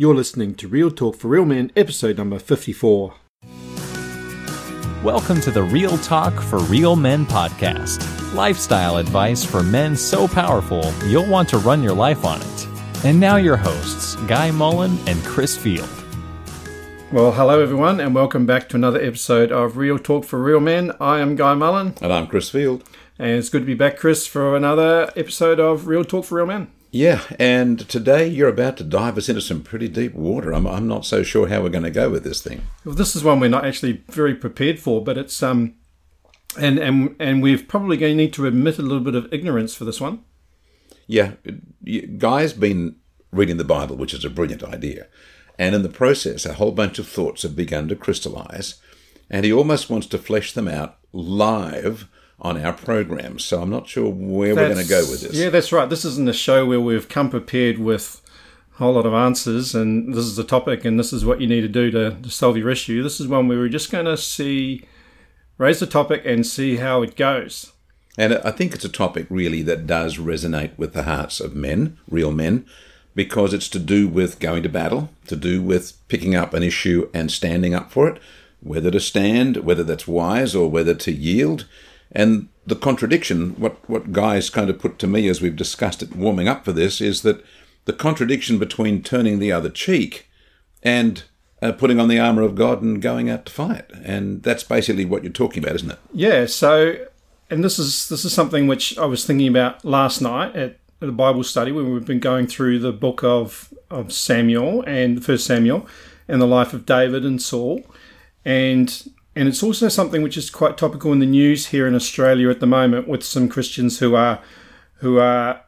You're listening to Real Talk for Real Men, episode number 54. Welcome to the Real Talk for Real Men podcast. Lifestyle advice for men so powerful you'll want to run your life on it. And now, your hosts, Guy Mullen and Chris Field. Well, hello everyone, and welcome back to another episode of Real Talk for Real Men. I am Guy Mullen, And I'm Chris Field. and it's good to be back, Chris, for another episode of Real Talk for Real Men. Yeah, and today you're about to dive us into some pretty deep water. I'm, I'm not so sure how we're going to go with this thing. Well, this is one we're not actually very prepared for, but it's um, and and and we're probably going to need to admit a little bit of ignorance for this one. Yeah, Guy's been reading the Bible, which is a brilliant idea. And in the process, a whole bunch of thoughts have begun to crystallize, and he almost wants to flesh them out live on our program. So I'm not sure where we're going to go with this. Yeah, that's right. This isn't a show where we've come prepared with a whole lot of answers, and this is the topic, and this is what you need to do to, to solve your issue. This is one where we're just going to see, raise the topic, and see how it goes. And I think it's a topic really that does resonate with the hearts of men, real men, because it's to do with going to battle, to do with picking up an issue and standing up for it, whether to stand, whether that's wise or whether to yield. And the contradiction, what, what Guy's kind of put to me as we've discussed it warming up for this, is that the contradiction between turning the other cheek and uh, putting on the armour of God and going out to fight. And that's basically what you're talking about, isn't it? Yeah. So, and this is this is something which I was thinking about last night at the Bible study when we've been going through the book of of Samuel and First Samuel and the life of David and Saul, and and it's also something which is quite topical in the news here in Australia at the moment with some Christians who are who are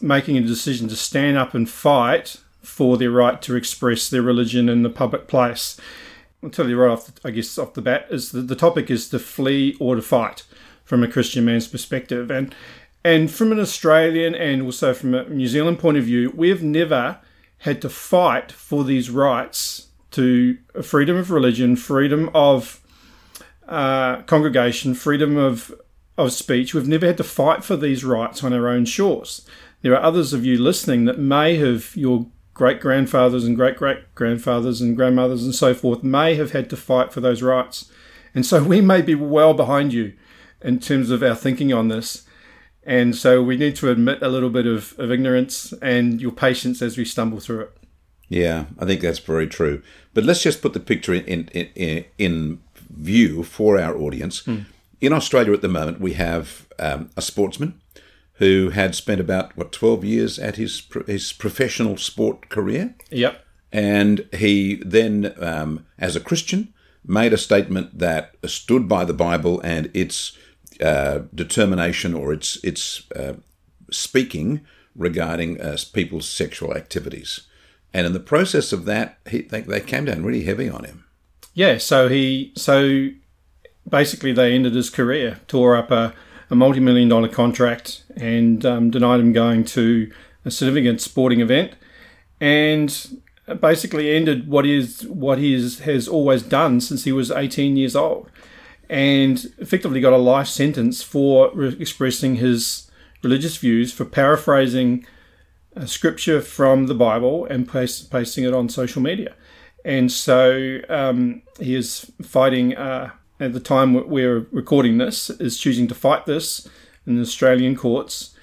making a decision to stand up and fight for their right to express their religion in the public place. I'll tell you right off, the, I guess, off the bat, is the, the topic is to flee or to fight from a Christian man's perspective, and and from an Australian and also from a New Zealand point of view, we've never had to fight for these rights to freedom of religion, freedom of uh, congregation, freedom of of speech. We've never had to fight for these rights on our own shores. There are others of you listening that may have your great grandfathers and great great grandfathers and grandmothers and so forth may have had to fight for those rights. And so we may be well behind you in terms of our thinking on this. And so we need to admit a little bit of, of ignorance and your patience as we stumble through it. Yeah, I think that's very true. But let's just put the picture in in, in, in view for our audience. In Australia at the moment, we have um, a sportsman who had spent about what twelve years at his pro- his professional sport career, Yep. and he then, um, as a Christian, made a statement that stood by the Bible and its uh, determination or its its uh, speaking regarding uh, people's sexual activities. And in the process of that, he, they, they came down really heavy on him. Yeah, so he so basically they ended his career, tore up a, a multi-million dollar contract, and um, denied him going to a significant sporting event, and basically ended what is what he is, has always done since he was 18 years old, and effectively got a life sentence for re- expressing his religious views, for paraphrasing scripture from the Bible and paste, pasting it on social media. And so um, he is fighting, uh, at the time we're recording this, is choosing to fight this in the Australian courts.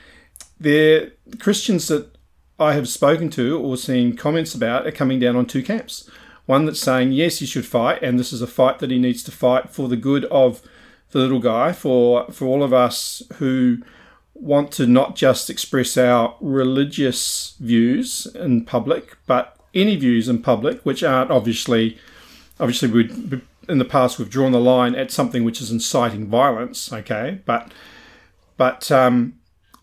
The Christians that I have spoken to or seen comments about are coming down on two camps. One that's saying, yes, he should fight, and this is a fight that he needs to fight for the good of the little guy, for, for all of us who want to not just express our religious views in public, but any views in public which aren't obviously, obviously, we in the past we've drawn the line at something which is inciting violence. Okay, but but um,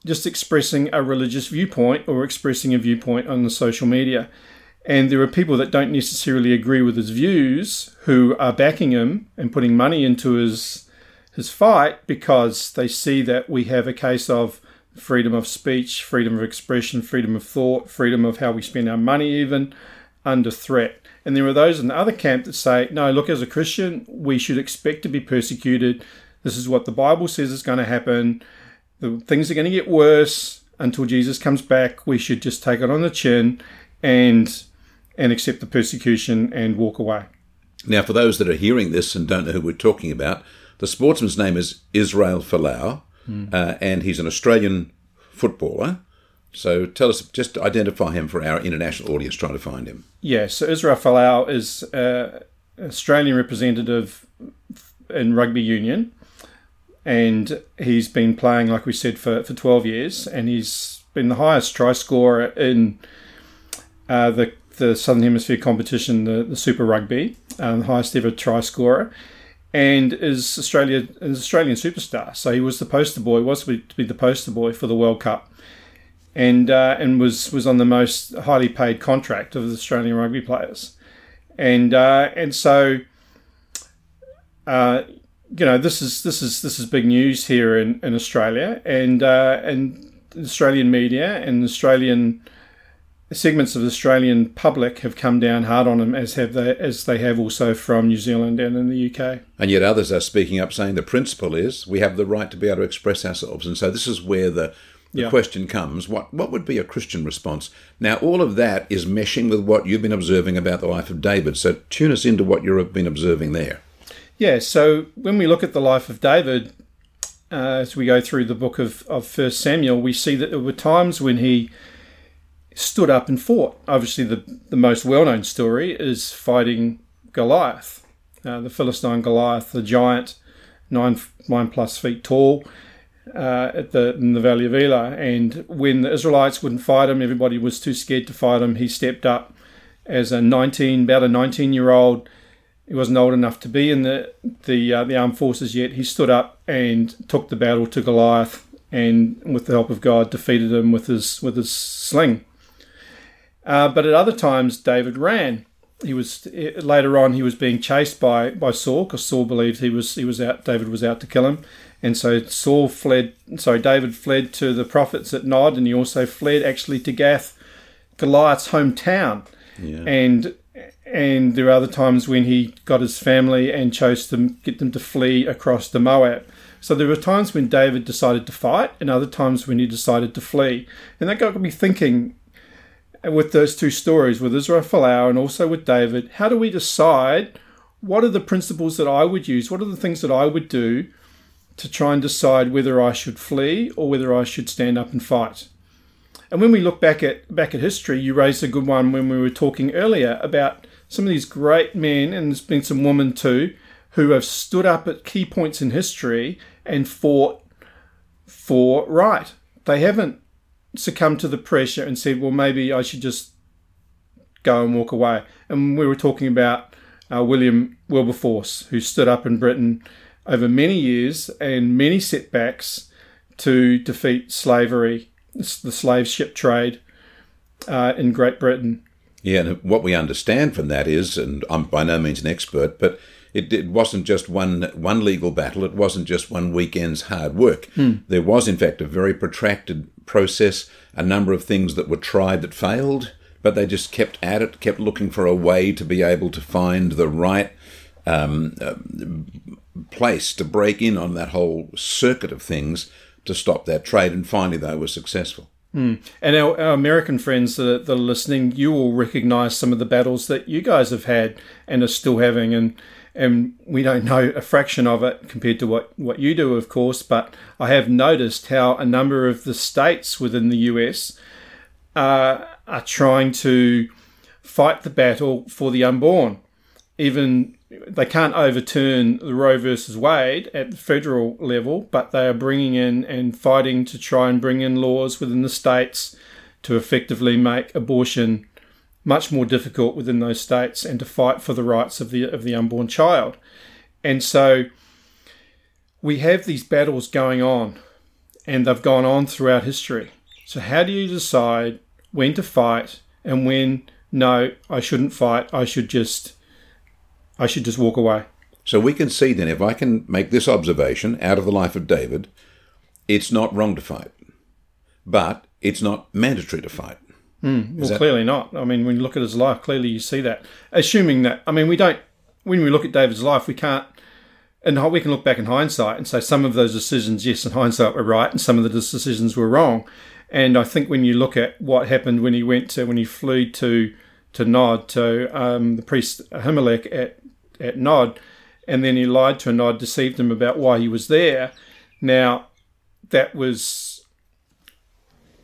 just expressing a religious viewpoint or expressing a viewpoint on the social media. And there are people that don't necessarily agree with his views who are backing him and putting money into his his fight because they see that we have a case of freedom of speech, freedom of expression, freedom of thought, freedom of how we spend our money, even under threat. And there are those in the other camp that say, no, look, as a Christian, we should expect to be persecuted. This is what the Bible says is going to happen. The things are going to get worse until Jesus comes back. We should just take it on the chin and and accept the persecution and walk away. Now, for those that are hearing this and don't know who we're talking about, the sportsman's name is Israel Folau, mm. uh, and he's an Australian footballer. So tell us, just identify him for our international audience trying to find him. Yeah, so Israel Folau is uh, Australian representative in rugby union, and he's been playing, like we said, for, for 12 years, and he's been the highest try scorer in uh, the the Southern Hemisphere competition, the, the Super Rugby, um, highest ever try scorer, and is Australia an Australian superstar. So he was the poster boy, was to be the poster boy for the World Cup, and uh, and was was on the most highly paid contract of the Australian rugby players, and uh, and so. Uh, you know this is this is this is big news here in, in Australia and uh, and Australian media and Australian segments of the Australian public have come down hard on him, as have they, as they have also from New Zealand and in the UK. And yet others are speaking up, saying the principle is we have the right to be able to express ourselves. And so this is where the the yeah. question comes: what what would be a Christian response? Now, all of that is meshing with what you've been observing about the life of David. So tune us into what you've been observing there. Yeah. So when we look at the life of David. Uh, as we go through the book of, of First Samuel, we see that there were times when he stood up and fought. Obviously, the, the most well known story is fighting Goliath, uh, the Philistine Goliath, the giant, nine, nine plus feet tall. Uh, at the in the Valley of Elah, and when the Israelites wouldn't fight him, everybody was too scared to fight him. He stepped up as a 19, about a 19 year old. He wasn't old enough to be in the the uh, the armed forces yet. He stood up and took the battle to Goliath, and with the help of God, defeated him with his with his sling. Uh, but at other times, David ran. He was later on. He was being chased by, by Saul because Saul believed he was he was out. David was out to kill him, and so Saul fled. Sorry, David fled to the prophets at Nob, and he also fled actually to Gath, Goliath's hometown. Yeah. And and there are other times when he got his family and chose to get them to flee across the Moab. So there were times when David decided to fight, and other times when he decided to flee. And that got me thinking with those two stories, with Israel Folau and also with David, how do we decide what are the principles that I would use? What are the things that I would do to try and decide whether I should flee or whether I should stand up and fight? And when we look back at back at history, you raised a good one when we were talking earlier about some of these great men, and there's been some women too, who have stood up at key points in history and fought for right. They haven't succumbed to the pressure and said, well, maybe I should just go and walk away. And we were talking about uh, William Wilberforce, who stood up in Britain over many years and many setbacks to defeat slavery, the slave ship trade uh, in Great Britain. Yeah, and what we understand from that is, and I'm by no means an expert, but it, it wasn't just one one legal battle. It wasn't just one weekend's hard work. Hmm. There was, in fact, a very protracted process. A number of things that were tried that failed, but they just kept at it, kept looking for a way to be able to find the right um, uh, place to break in on that whole circuit of things to stop that trade. And finally, they were successful. Mm. And our, our, American friends that are, that are, listening, you will recognize some of the battles that you guys have had and are still having. And and we don't know a fraction of it compared to what, what you do, of course. But I have noticed how a number of the states within the US uh, are trying to fight the battle for the unborn. Even they can't overturn the Roe versus Wade at the federal level, but they are bringing in and fighting to try and bring in laws within the states to effectively make abortion much more difficult within those states and to fight for the rights of the of the unborn child. And so we have these battles going on and they've gone on throughout history. So how do you decide when to fight and when no, I shouldn't fight, I should just I should just walk away. So we can see then if I can make this observation out of the life of David, it's not wrong to fight. But it's not mandatory to fight. Mm, well, that... clearly not. I mean, when you look at his life, clearly you see that. Assuming that, I mean, we don't. When we look at David's life, we can't, and we can look back in hindsight and say some of those decisions, yes, in hindsight, were right, and some of the decisions were wrong. And I think when you look at what happened when he went to when he flew to to Nob to um, the priest Ahimelech at at Nob, and then he lied to Nob, deceived him about why he was there. Now, that was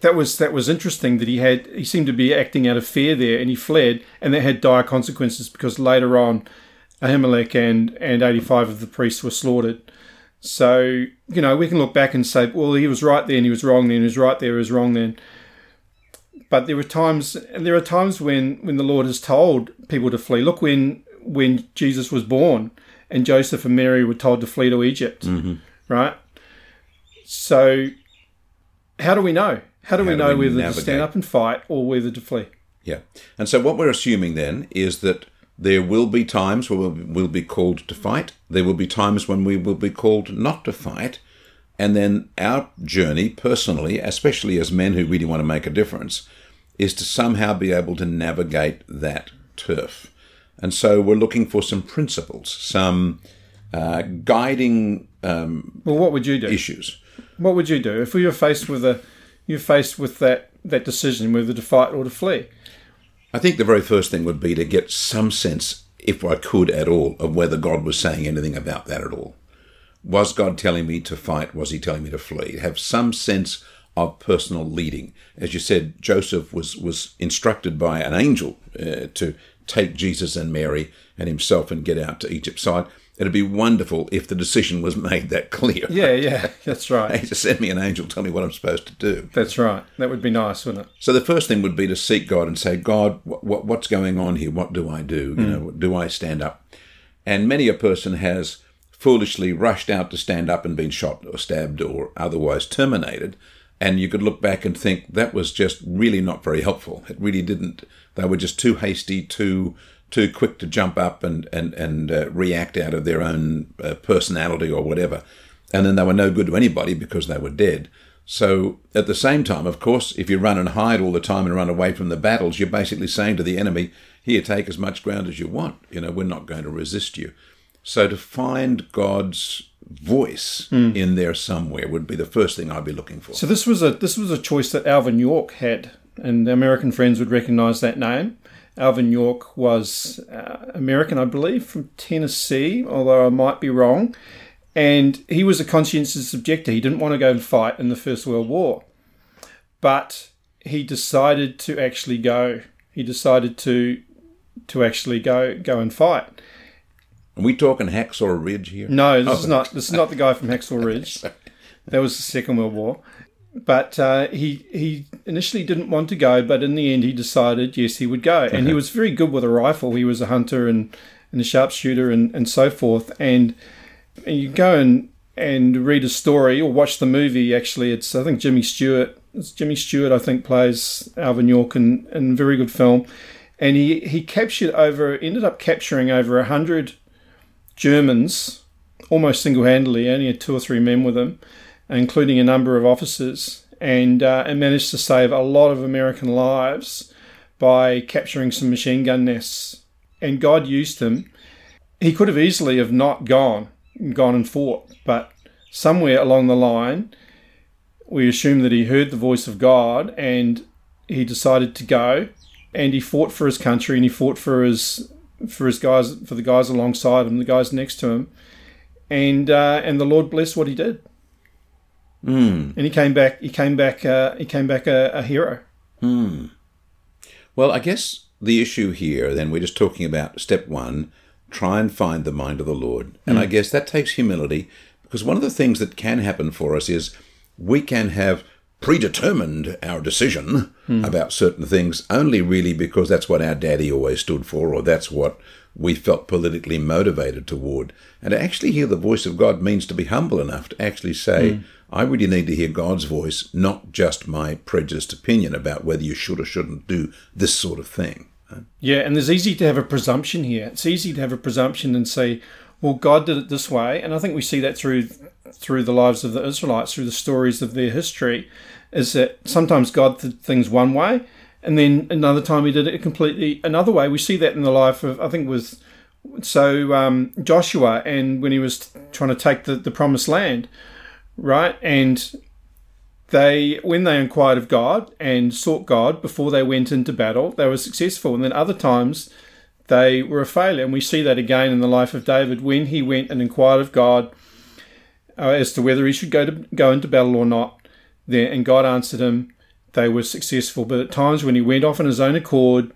that was that was interesting that he had he seemed to be acting out of fear there, and he fled, and that had dire consequences because later on, Ahimelech and and eighty five of the priests were slaughtered. So you know we can look back and say, well, he was right then, he was wrong then, he was right there, he was wrong then. But there were times, and there are times when when the Lord has told people to flee. Look when when Jesus was born, and Joseph and Mary were told to flee to Egypt, Mm-hmm. right? So, how do we know? How do How we do know we whether to stand up and fight or whether to flee? Yeah. And so what we're assuming then is that there will be times where we'll, we'll be called to fight. There will be times when we will be called not to fight. And then our journey personally, especially as men who really want to make a difference, is to somehow be able to navigate that turf. And so we're looking for some principles, some uh, guiding um, Well, what would you do? issues. What would you do if we were faced with a you're faced with that that decision whether to fight or to flee? I think the very first thing would be to get some sense, if I could at all, of whether God was saying anything about that at all. Was God telling me to fight? Was he telling me to flee? Have some sense of personal leading. As you said, Joseph was, was instructed by an angel uh, to take Jesus and Mary and himself and get out to Egypt. So I- it'd be wonderful if the decision was made that clear. Yeah, yeah, that's right. Hey, just send me an angel, tell me what I'm supposed to do. That's right. That would be nice, wouldn't it? So the first thing would be to seek God and say, God, what, what, what's going on here? What do I do? You hmm. know, do I stand up? And many a person has foolishly rushed out to stand up and been shot or stabbed or otherwise terminated. And you could look back and think that was just really not very helpful. It really didn't. They were just too hasty, too too quick to jump up and and and uh, react out of their own uh, personality or whatever. And then they were no good to anybody because they were dead. So at the same time, of course, if you run and hide all the time and run away from the battles, you're basically saying to the enemy, "Here, take as much ground as you want. You know, we're not going to resist you." So to find God's voice in there somewhere would be the first thing I'd be looking for. So this was a this was a choice that Alvin York had, and American friends would recognise that name. Alvin York was uh, American, I believe, from Tennessee, although I might be wrong. And he was a conscientious objector. He didn't want to go and fight in the First World War, but he decided to actually go. He decided to to actually go go and fight. Are we talking Hacksaw Ridge here? No, this Oh. is not. This is not the guy from Hacksaw Ridge. That was the Second World War. But uh, he he initially didn't want to go, but in the end he decided yes he would go, and he was very good with a rifle. He was a hunter and, and a sharpshooter and, and so forth. And, and you go and and read a story or watch the movie. Actually, it's I think Jimmy Stewart. It's Jimmy Stewart I think plays Alvin York in, in a very good film, and he he captured over ended up capturing over a hundred Germans almost single handedly, only had two or three men with him, including a number of officers, and, uh, and managed to save a lot of American lives by capturing some machine gun nests. And God used him. He could have easily have not gone, gone and fought, but somewhere along the line, we assume that he heard the voice of God and he decided to go, and he fought for his country and he fought for his for his guys for the guys alongside him, the guys next to him, and uh, and the Lord blessed what he did. Hmm. And he came back. He came back. Uh, he came back a, a hero. Well, I guess the issue here, then, we're just talking about step one try and find the mind of the Lord. And I guess that takes humility because one of the things that can happen for us is we can have predetermined our decision about certain things only really because that's what our daddy always stood for or that's what we felt politically motivated toward. And to actually hear the voice of God means to be humble enough to actually say, mm. I really need to hear God's voice, not just my prejudiced opinion about whether you should or shouldn't do this sort of thing. Yeah, and there's easy to have a presumption here. It's easy to have a presumption and say, "Well, God did it this way," and I think we see that through through the lives of the Israelites, through the stories of their history, is that sometimes God did things one way, and then another time He did it completely another way. We see that in the life of I think was so um, Joshua, and when he was trying to take the, the promised land, right, and they when they inquired of God and sought God before they went into battle, they were successful. And then other times they were a failure. And we see that again in the life of David when he went and inquired of God uh, as to whether he should go to go into battle or not. There and God answered him. They were successful, but at times when he went off on his own accord,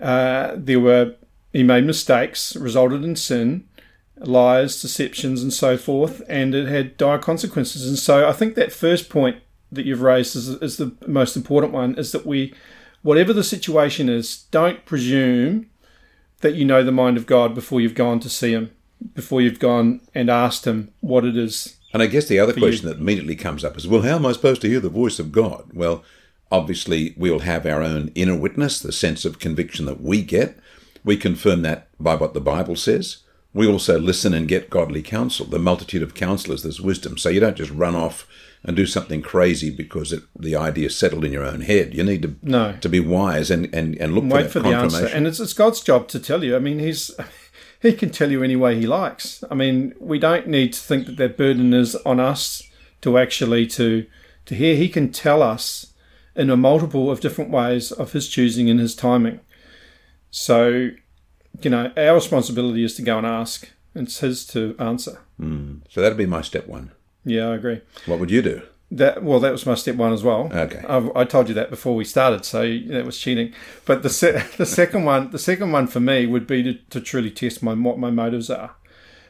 uh, there were he made mistakes, resulted in sin, lies, deceptions, and so forth, and it had dire consequences. And so I think that first point that you've raised is, is the most important one: is that we, whatever the situation is, don't presume that you know the mind of God before you've gone to see Him, before you've gone and asked Him what it is. And I guess the other question you. that immediately comes up is, well, how am I supposed to hear the voice of God? Well, obviously, we'll have our own inner witness, the sense of conviction that we get. We confirm that by what the Bible says. We also listen and get godly counsel. The multitude of counselors, there's wisdom. So you don't just run off and do something crazy because it, the idea settled in your own head. You need to no. to be wise and, and, and look Wait for, for the answer. And it's, it's God's job to tell you. I mean, he's he can tell you any way he likes. I mean, we don't need to think that that burden is on us to actually to to hear. He can tell us in a multiple of different ways of his choosing and his timing. So, you know, our responsibility is to go and ask. It's his to answer. Mm. So that'd be my step one. Yeah, I agree. What would you do? That well, that was my step one as well. Okay, I, I told you that before we started, so that was cheating. But the se- the second one, the second one for me would be to, to truly test my what my motives are,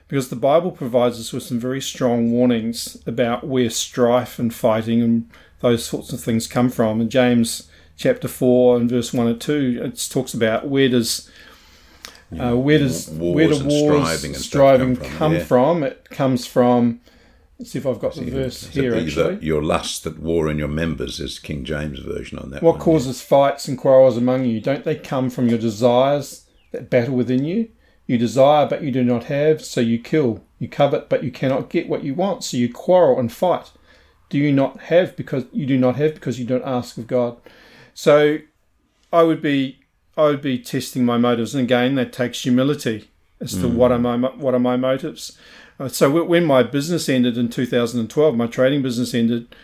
because the Bible provides us with some very strong warnings about where strife and fighting and those sorts of things come from. In James chapter four and verse one and two, it talks about where does uh, where does wars where do and wars striving, and striving come from? come Yeah. from? It comes from. Let's see if I've got the verse Is here. the- Actually, your lust that war in your members is King James version on that. What one, causes fights and quarrels among you? Don't they come from your desires that battle within you? You desire, but you do not have, so you kill. You covet, but you cannot get what you want, so you quarrel and fight. Do you not have because you do not have because you don't ask of God? So, I would be, I would be testing my motives, and again, that takes humility as to hmm. what are my what are my motives. Uh, So when my business ended in 2012, my trading business ended.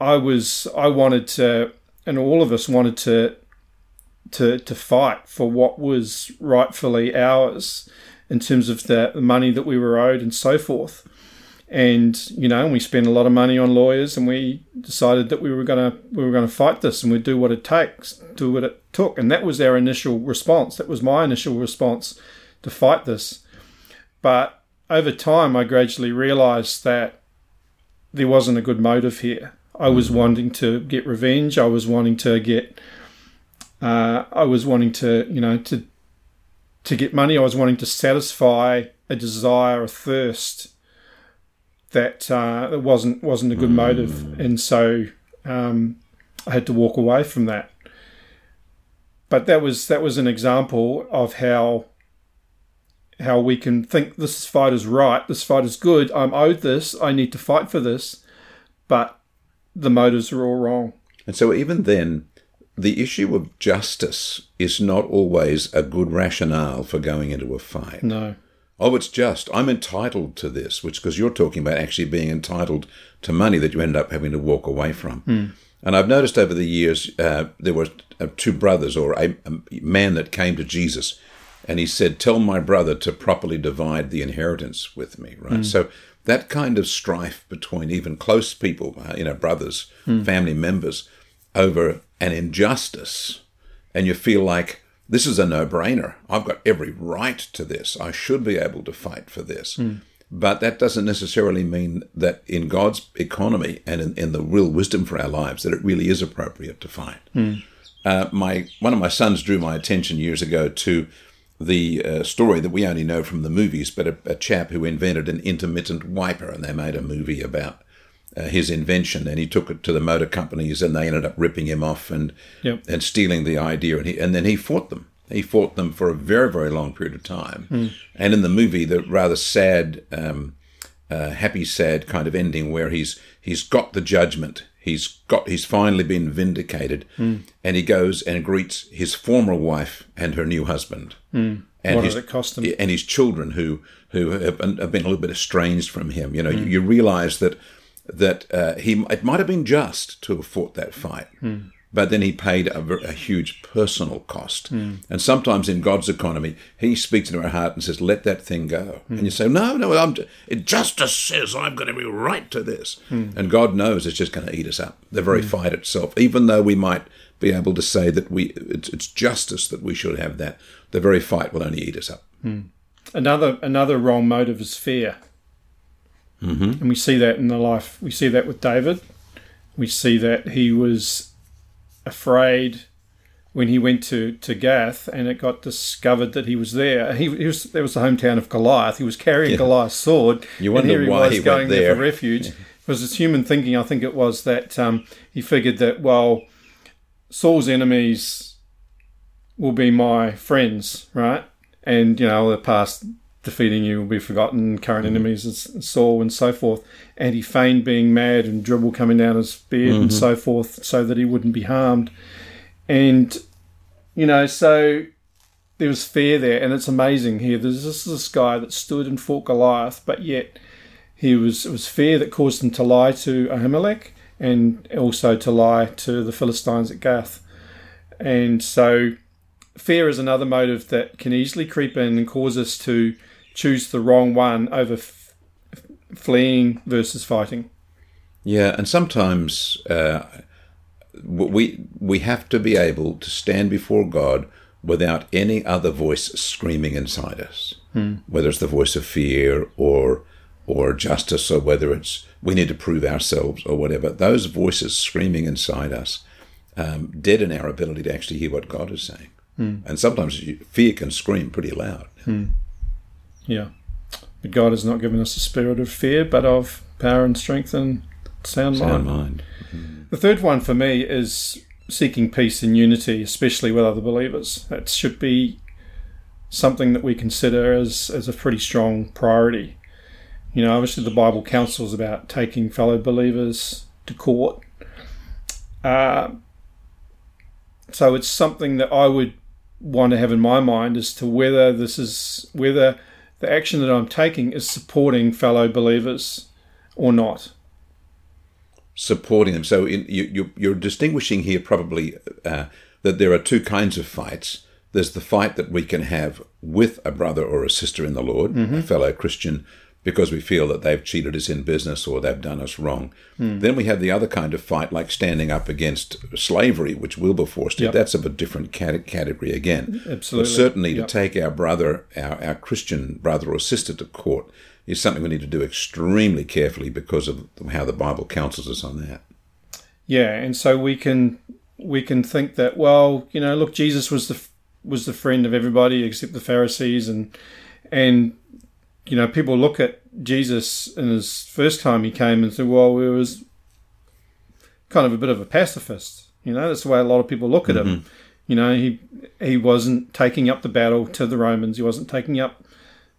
I was I wanted to, and all of us wanted to, to to fight for what was rightfully ours in terms of the money that we were owed and so forth. And you know, we spent a lot of money on lawyers, and we decided that we were gonna we were gonna fight this, and we'd do what it takes, do what it took, and that was our initial response. That was my initial response to fight this. But over time, I gradually realised that there wasn't a good motive here. I was wanting to get revenge. I was wanting to get. Uh, I was wanting to, you know, to to get money. I was wanting to satisfy a desire, a thirst that uh, that wasn't wasn't a good motive, and so um, I had to walk away from that. But that was that was an example of how how we can think this fight is right, this fight is good, I'm owed this, I need to fight for this, but the motives are all wrong. And so even then, the issue of justice is not always a good rationale for going into a fight. No. Oh, it's just. I'm entitled to this, which because you're talking about actually being entitled to money that you end up having to walk away from. And I've noticed over the years uh, there were uh, two brothers or a, a man that came to Jesus, and he said, "Tell my brother to properly divide the inheritance with me." Right. So that kind of strife between even close people, uh, you know, brothers, family members, over an injustice, and you feel like this is a no-brainer. I've got every right to this. I should be able to fight for this. But that doesn't necessarily mean that in God's economy and in, in the real wisdom for our lives that it really is appropriate to fight. Uh, my one of my sons drew my attention years ago to the uh, story that we only know from the movies, but a, a chap who invented an intermittent wiper, and they made a movie about uh, his invention, and he took it to the motor companies, and they ended up ripping him off and Yep. and stealing the idea, and he and then he fought them. He fought them for a very very long period of time, and in the movie, the rather sad, um, uh, happy sad kind of ending where he's he's got the judgment. He's got he's finally been vindicated, and he goes and greets his former wife and her new husband. Hmm. And What his, does it cost him? and his children who who have, been- have been a little bit estranged from him. You know, you, hmm. you realize that that uh, he it might have been just to have fought that fight, hmm. but then he paid a, a huge personal cost. And sometimes in God's economy, He speaks into our heart and says, "Let that thing go." And you say, "No, no, I'm, it justice says I'm going to be right to this," and God knows it's just going to eat us up. The very fight itself, even though we might be able to say that we it's, it's justice that we should have that, the very fight will only eat us up. Another another wrong motive is fear, mm-hmm. and we see that in the life. We see that with David. We see that he was afraid when he went to, to Gath, and it got discovered that he was there. He, he was there was the hometown of Goliath. He was carrying Goliath's sword. You and wonder here he why was he going went there there. for refuge. It was his human thinking. I think it was that um, he figured that well, Saul's enemies will be my friends, right? And you know the past defeating you will be forgotten. Current mm. enemies is Saul and so forth. And he feigned being mad and dribble coming down his beard and mm-hmm. so forth, so that he wouldn't be harmed. And you know, so there was fear there, and it's amazing here. There's this is this guy that stood and fought Goliath, but yet he was it was fear that caused him to lie to Ahimelech and also to lie to the Philistines at Gath. And so fear is another motive that can easily creep in and cause us to choose the wrong one over f- fleeing versus fighting. Yeah, and sometimes uh, we we have to be able to stand before God without any other voice screaming inside us, whether it's the voice of fear or or justice, or whether it's we need to prove ourselves or whatever. Those voices screaming inside us um, deaden our ability to actually hear what God is saying. And sometimes you, fear can scream pretty loud. Yeah. But God has not given us a spirit of fear, but of power and strength and sound, Sound mind. mind. The third one for me is seeking peace and unity, especially with other believers. That should be something that we consider as, as a pretty strong priority. You know, obviously the Bible counsels about taking fellow believers to court. Uh, so it's something that I would want to have in my mind as to whether this is whether the action that I'm taking is supporting fellow believers or not. supporting them. So in, you, you're distinguishing here probably uh, that there are two kinds of fights. There's the fight that we can have with a brother or a sister in the Lord, a fellow Christian, because we feel that they've cheated us in business or they've done us wrong. Hmm. Then we have the other kind of fight, like standing up against slavery, which Wilberforce did. Yep. That's of a different category again. Absolutely. But certainly Yep. to take our brother, our, our Christian brother or sister to court is something we need to do extremely carefully because of how the Bible counsels us on that. Yeah, and so we can we can think that well, you know, look, Jesus was the was the friend of everybody except the Pharisees, and and you know, people look at Jesus in his first time he came and say, well, he was kind of a bit of a pacifist. You know, that's the way a lot of people look at him. Mm-hmm. You know, he he wasn't taking up the battle to the Romans. He wasn't taking up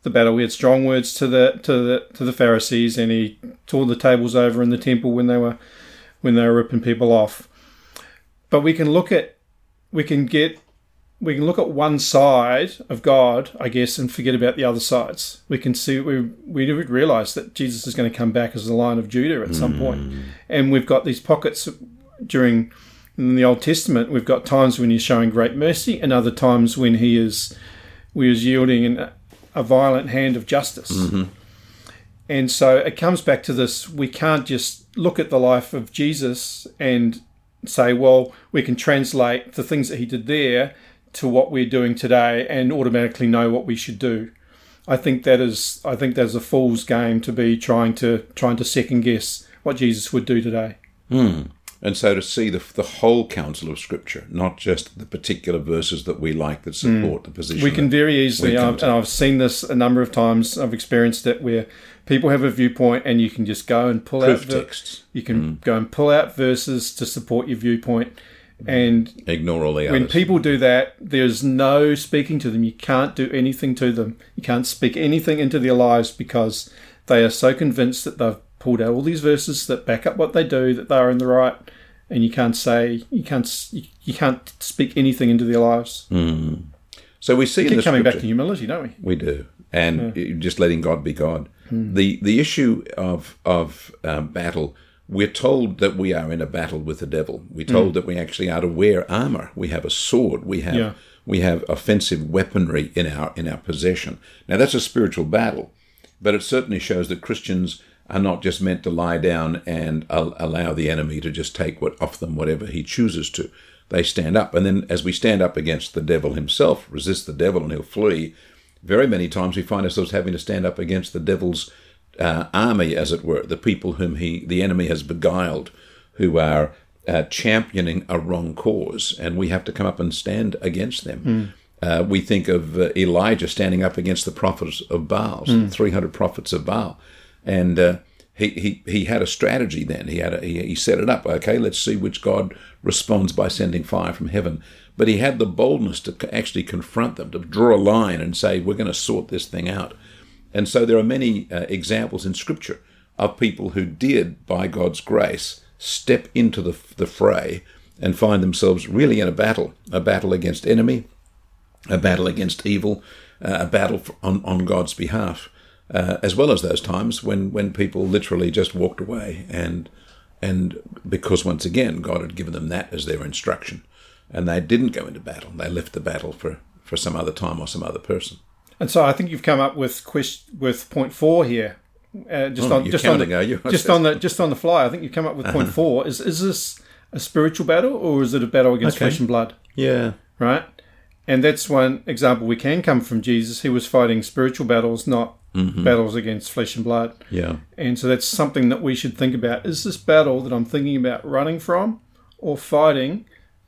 the battle. He had strong words to the to the to the Pharisees, and he tore the tables over in the temple when they were when they were ripping people off. But we can look at we can get we can look at one side of God, I guess, and forget about the other sides. We can see we we don't realize that Jesus is going to come back as the Lion of Judah at some point, hmm. and we've got these pockets during in the Old Testament. We've got times when he's showing great mercy, and other times when he is we is yielding in a, a violent hand of justice. Mm-hmm. And so it comes back to this we can't just look at the life of Jesus and say, well, we can translate the things that he did there to what we're doing today and automatically know what we should do. I think that is I think that's a fool's game to be trying to trying to second guess what Jesus would do today. And so to see the, the whole counsel of Scripture, not just the particular verses that we like that support the position. Hmm. We can very easily, come um, and I've seen this a number of times. I've experienced it where people have a viewpoint, and you can just go and pull proof out texts. You can go and pull out verses to support your viewpoint, and Ignore all the when others. people do that, there's no speaking to them. You can't do anything to them. You can't speak anything into their lives because they are so convinced that they've pulled out all these verses that back up what they do, that they're in the right, and you can't say you can't you, can't speak anything into their lives. so we see in Keep coming back to humility, don't we? we do, and you just letting God be God. The the issue of of um, battle. We're told that we are in a battle with the devil. We're told mm. that we actually are to wear armor. We have a sword. We have Yeah. we have offensive weaponry in our in our possession. Now that's a spiritual battle, but it certainly shows that Christians are not just meant to lie down and al- allow the enemy to just take what off them whatever he chooses to. They stand up, and then as we stand up against the devil himself, resist the devil and he'll flee. Very many times we find ourselves having to stand up against the devil's uh, army, as it were, the people whom he the enemy has beguiled, who are uh, championing a wrong cause, and we have to come up and stand against them. Uh, we think of uh, Elijah standing up against the prophets of Baal, 300 prophets of Baal. And uh, he, he, he had a strategy then. He, had a, he, he set it up. Okay, let's see which God responds by sending fire from heaven. But he had the boldness to actually confront them, to draw a line and say, we're going to sort this thing out. And so there are many uh, examples in Scripture of people who did, by God's grace, step into the, the fray and find themselves really in a battle, a battle against enemy, a battle against evil, uh, a battle for, on, on God's behalf, uh, as well as those times when, when people literally just walked away and and because once again God had given them that as their instruction, and they didn't go into battle. They left the battle for, for some other time or some other person. And so I think you've come up with quest- with point four here. Uh, just Oh, on just on the, just on the just on the fly. I think you've come up with point four. Is is this a spiritual battle or is it a battle against Okay. flesh and blood? Yeah, Right. And that's one example we can come from Jesus. He was fighting spiritual battles, not battles against flesh and blood. yeah. And so that's something that we should think about. Is this battle that I'm thinking about running from or fighting,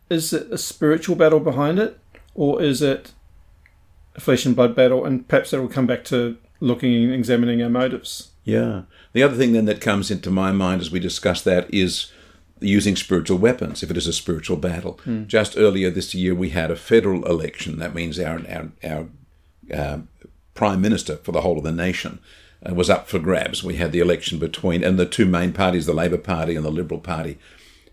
is it a spiritual battle behind it? Or is it flesh and blood battle? And perhaps that will come back to looking and examining our motives. Yeah. The other thing then that comes into my mind as we discuss that is using spiritual weapons if it is a spiritual battle. Just earlier this year, we had a federal election. That means our our, our uh, prime minister for the whole of the nation uh, was up for grabs. We had the election between and the two main parties, the Labor Party and the Liberal Party.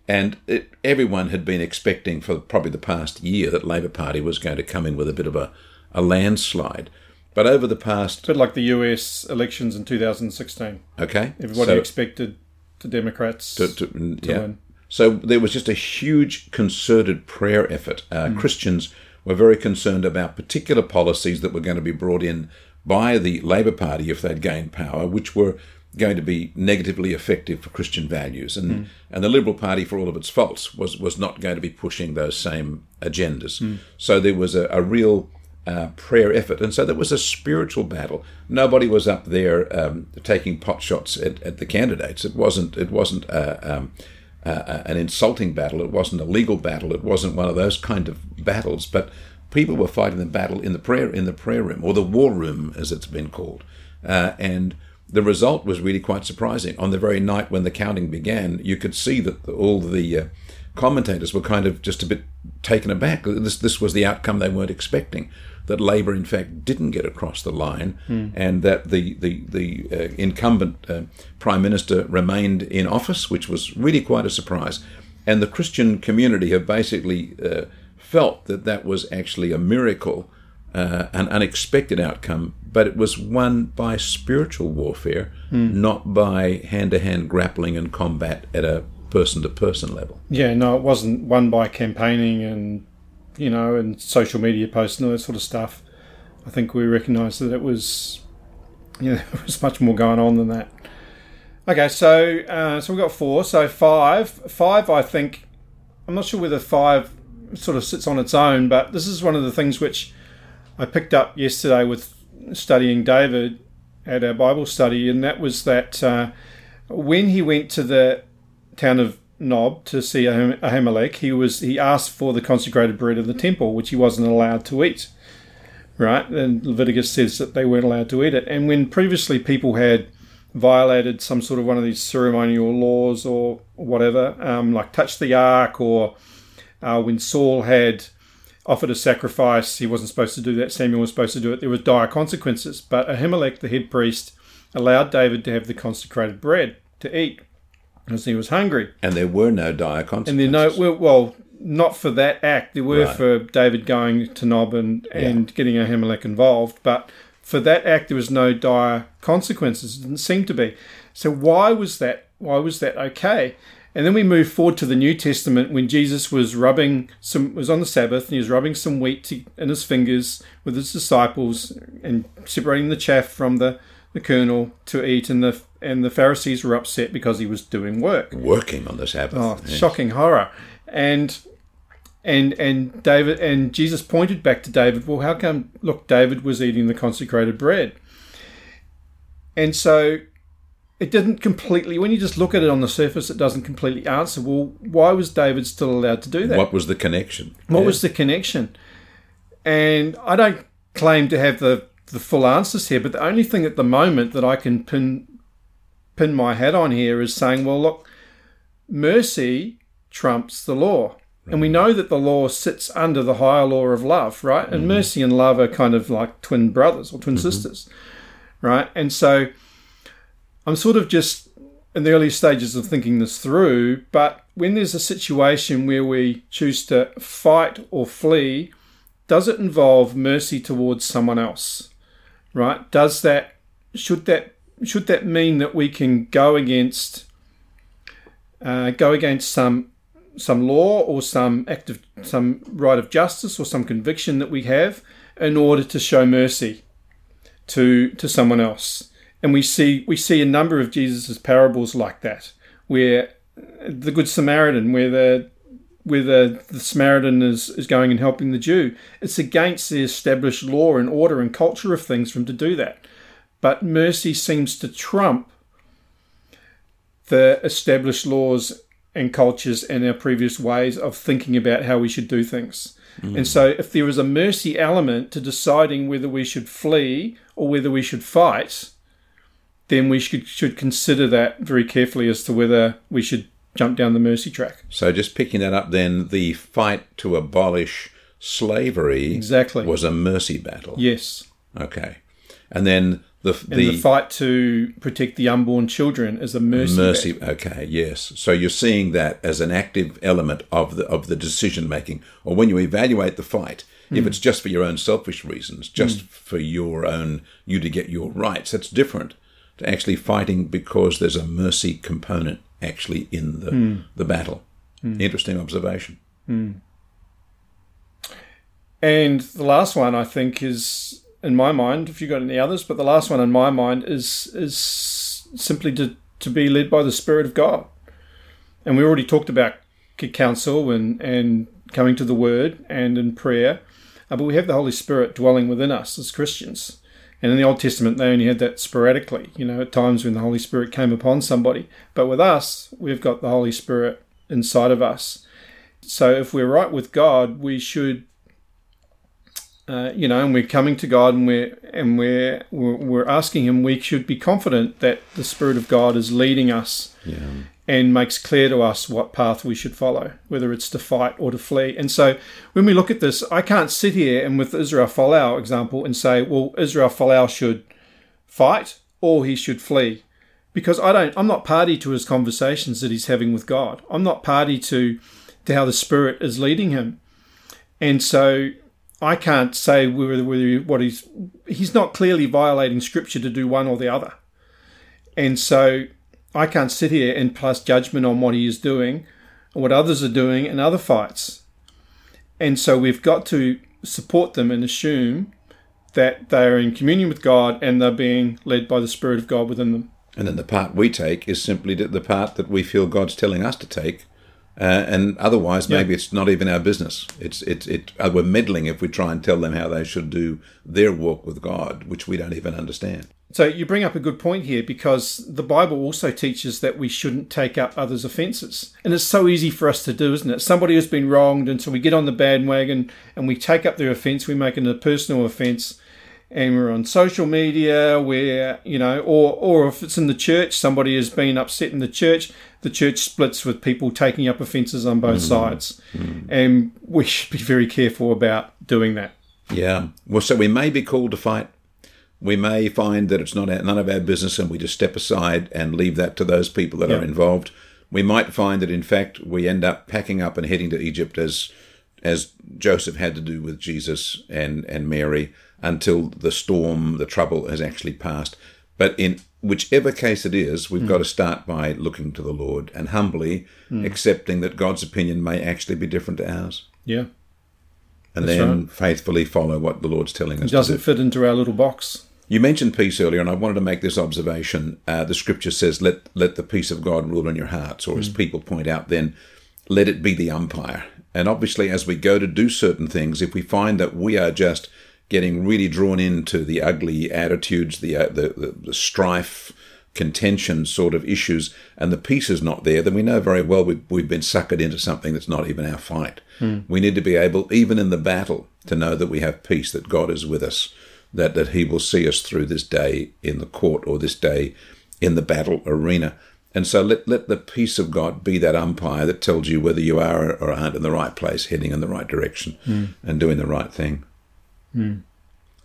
And it, everyone had been expecting for probably the past year that Labor Party was going to come in with a bit of a, a landslide. But over the past, A bit like the US elections in 2016. okay, Everybody so- expected the Democrats to, to, yeah. win. So there was just a huge concerted prayer effort. Uh, mm. Christians were very concerned about particular policies that were going to be brought in by the Labor Party if they'd gained power, which were going to be negatively effective for Christian values. And mm. and the Liberal Party, for all of its faults, was was not going to be pushing those same agendas. Mm. So there was a, a real uh, prayer effort. And so there was a spiritual battle. Nobody was up there um, taking pot shots at, at the candidates. It wasn't. It wasn't uh, um, uh, an insulting battle. It wasn't a legal battle. It wasn't one of those kind of battles. But people were fighting the battle in the prayer in the prayer room or the war room, as it's been called. Uh, and the result was really quite surprising. On the very night when the counting began, you could see that the, all the uh, commentators were kind of just a bit taken aback. This this was the outcome they weren't expecting. That Labor, in fact, didn't get across the line, and that the the the uh, incumbent uh, prime minister remained in office, which was really quite a surprise. And the Christian community have basically uh, felt that that was actually a miracle, uh, an unexpected outcome, but it was won by spiritual warfare, not by hand to hand grappling and combat at a person to person level. Yeah, no, it wasn't won by campaigning and you know and social media posts and all that sort of stuff. I think we recognised that it was, you know, there was much more going on than that. Okay, so uh, so we've got four. So five, five. I think I'm not sure whether five sort of sits on its own, but this is one of the things which I picked up yesterday with studying David at our Bible study, and that was that uh, when he went to the town of Nob to see Ahimelech, he was he asked for the consecrated bread of the temple, which he wasn't allowed to eat. Right, and Leviticus says that they weren't allowed to eat it. And when previously people had violated some sort of one of these ceremonial laws or whatever, um, like touch the ark, or uh, when Saul had offered a sacrifice, he wasn't supposed to do that. Samuel was supposed to do it. There was dire consequences. But Ahimelech, the head priest, allowed David to have the consecrated bread to eat because he was hungry. And there were no dire consequences. And then no, well, well, not for that act. There were Right. for David going to Nob and, and getting Ahimelech involved, but for that act there was no dire consequences. It didn't seem to be. So why was that? Why was that okay? And then we move forward to the New Testament when Jesus was rubbing some was on the Sabbath and he was rubbing some wheat to, in his fingers with his disciples and separating the chaff from the, the kernel to eat and the and the Pharisees were upset because he was doing work. Working on the Sabbath. Oh, Yes. shocking horror. And and and David and Jesus pointed back to David. Well, how come? Look, David was eating the consecrated bread, and so it didn't completely. When you just look at it on the surface, it doesn't completely answer. Well, why was David still allowed to do that? What was the connection? What Yeah. was the connection? And I don't claim to have the, the full answers here, but the only thing at the moment that I can pin pin my hat on here is saying, well, look, mercy trumps the law. And we know that the law sits under the higher law of love, right? And mm-hmm. mercy and love are kind of like twin brothers or twin mm-hmm. sisters, right? And so I'm sort of just in the early stages of thinking this through, but when there's a situation where we choose to fight or flee, does it involve mercy towards someone else? Right? Does that should that should that mean that we can go against uh, go against some some law or some act of some right of justice or some conviction that we have in order to show mercy to to someone else? And we see we see a number of Jesus's parables like that, where the Good Samaritan, where the where the, uh, the Samaritan is, is going and helping the Jew. It's against the established law and order and culture of things for him to do that. But mercy seems to trump the established laws and cultures and our previous ways of thinking about how we should do things. Mm. And so, if there is a mercy element to deciding whether we should flee or whether we should fight, then we should, should consider that very carefully as to whether we should jump down the mercy track. So just picking that up, then the fight to abolish slavery Exactly. was a mercy battle. Yes. Okay, and then the And the, fight to protect the unborn children is a mercy. mercy. battle. Okay, yes. So you're seeing that as an active element of the of the decision making, or when you evaluate the fight. Hmm. If it's just for your own selfish reasons, just for your own you to get your rights, that's different to actually fighting because there's a mercy component actually in the Hmm. the battle. Interesting observation. And the last one I think is in my mind, if you've got any others, but the last one in my mind is is simply to, to be led by the Spirit of God. And we already talked about counsel and, and coming to the Word and in prayer, uh, but we have the Holy Spirit dwelling within us as Christians. And in the Old Testament, they only had that sporadically, you know, at times when the Holy Spirit came upon somebody. But with us, we've got the Holy Spirit inside of us. So if we're right with God, we should uh, you know, and we're coming to God and we're and we're, we're asking Him. We should be confident that the Spirit of God is leading us and makes clear to us what path we should follow, whether it's to fight or to flee. And so, when we look at this, I can't sit here and with Israel Folau example and say, well, Israel Folau should fight or he should flee, because I don't. I'm not party to his conversations that he's having with God. I'm not party to to how the Spirit is leading him, and so I can't say whether, whether what he's he's not clearly violating scripture to do one or the other, and so I can't sit here and pass judgment on what he is doing, or what others are doing in other fights, and so we've got to support them and assume that they are in communion with God and they're being led by the Spirit of God within them. And then the part we take is simply the part that we feel God's telling us to take. Uh, and otherwise, maybe it's not even our business. It's it, it uh, we're meddling if we try and tell them how they should do their walk with God, which we don't even understand. So you bring up a good point here because the Bible also teaches that we shouldn't take up others' offences. And it's so easy for us to do, isn't it? Somebody has been wronged and so we get on the bandwagon and we take up their offence, we make it a personal offence and we're on social media where, you know, or or if it's in the church, somebody has been upset in the church, the church splits with people taking up offences on both mm-hmm. sides. Mm-hmm. And we should be very careful about doing that. Yeah. Well, so we may be called to fight. We may find that it's not our, none of our business, and we just step aside and leave that to those people that are involved. We might find that, in fact, we end up packing up and heading to Egypt as as Joseph had to do with Jesus and and Mary. Until the storm, the trouble has actually passed. But in whichever case it is, we've hmm. got to start by looking to the Lord and humbly hmm. accepting that God's opinion may actually be different to ours. Yeah. And That's then faithfully follow what the Lord's telling us It to doesn't do. fit into our little box. You mentioned peace earlier, and I wanted to make this observation. Uh, the scripture says, let, let the peace of God rule in your hearts, or as hmm. people point out, then let it be the umpire. And obviously, as we go to do certain things, if we find that we are just getting really drawn into the ugly attitudes, the, uh, the, the, the strife, contention sort of issues, and the peace is not there, then we know very well we've, we've been suckered into something that's not even our fight. We need to be able, even in the battle, to know that we have peace, that God is with us, that, that He will see us through this day in the court or this day in the battle arena. And so let, let the peace of God be that umpire that tells you whether you are or aren't in the right place, heading in the right direction, and doing the right thing.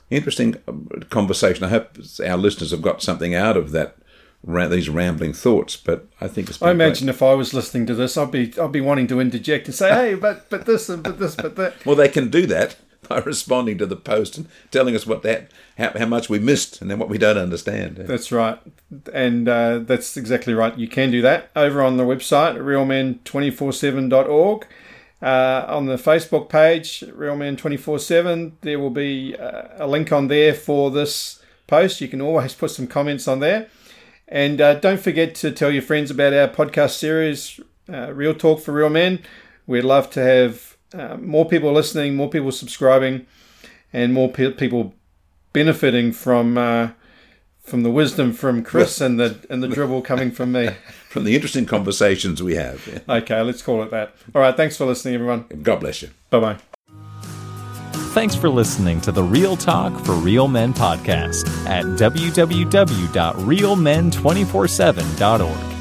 Interesting uh, conversation. I hope our listeners have got something out of that, these rambling thoughts. But I think I great. imagine if I was listening to this, I'd be I'd be wanting to interject and say, "Hey, but but this and but this, but that." Well, they can do that by responding to the post and telling us what that how, how much we missed and then what we don't understand. That's right, and uh, that's exactly right. You can do that over on the website realmen247.org. Uh, on the Facebook page, Real Men Twenty Four Seven, there will be uh, a link on there for this post. You can always put some comments on there. And uh, don't forget to tell your friends about our podcast series, uh, Real Talk for Real Men. We'd love to have uh, more people listening, more people subscribing, and more pe- people benefiting from uh, from the wisdom from Chris and the and the dribble coming from me. From the interesting conversations we have. Yeah. Okay, let's call it that. All right, thanks for listening, everyone. God bless you. Bye bye. Thanks for listening to the Real Talk for Real Men podcast at www.realmen247.org.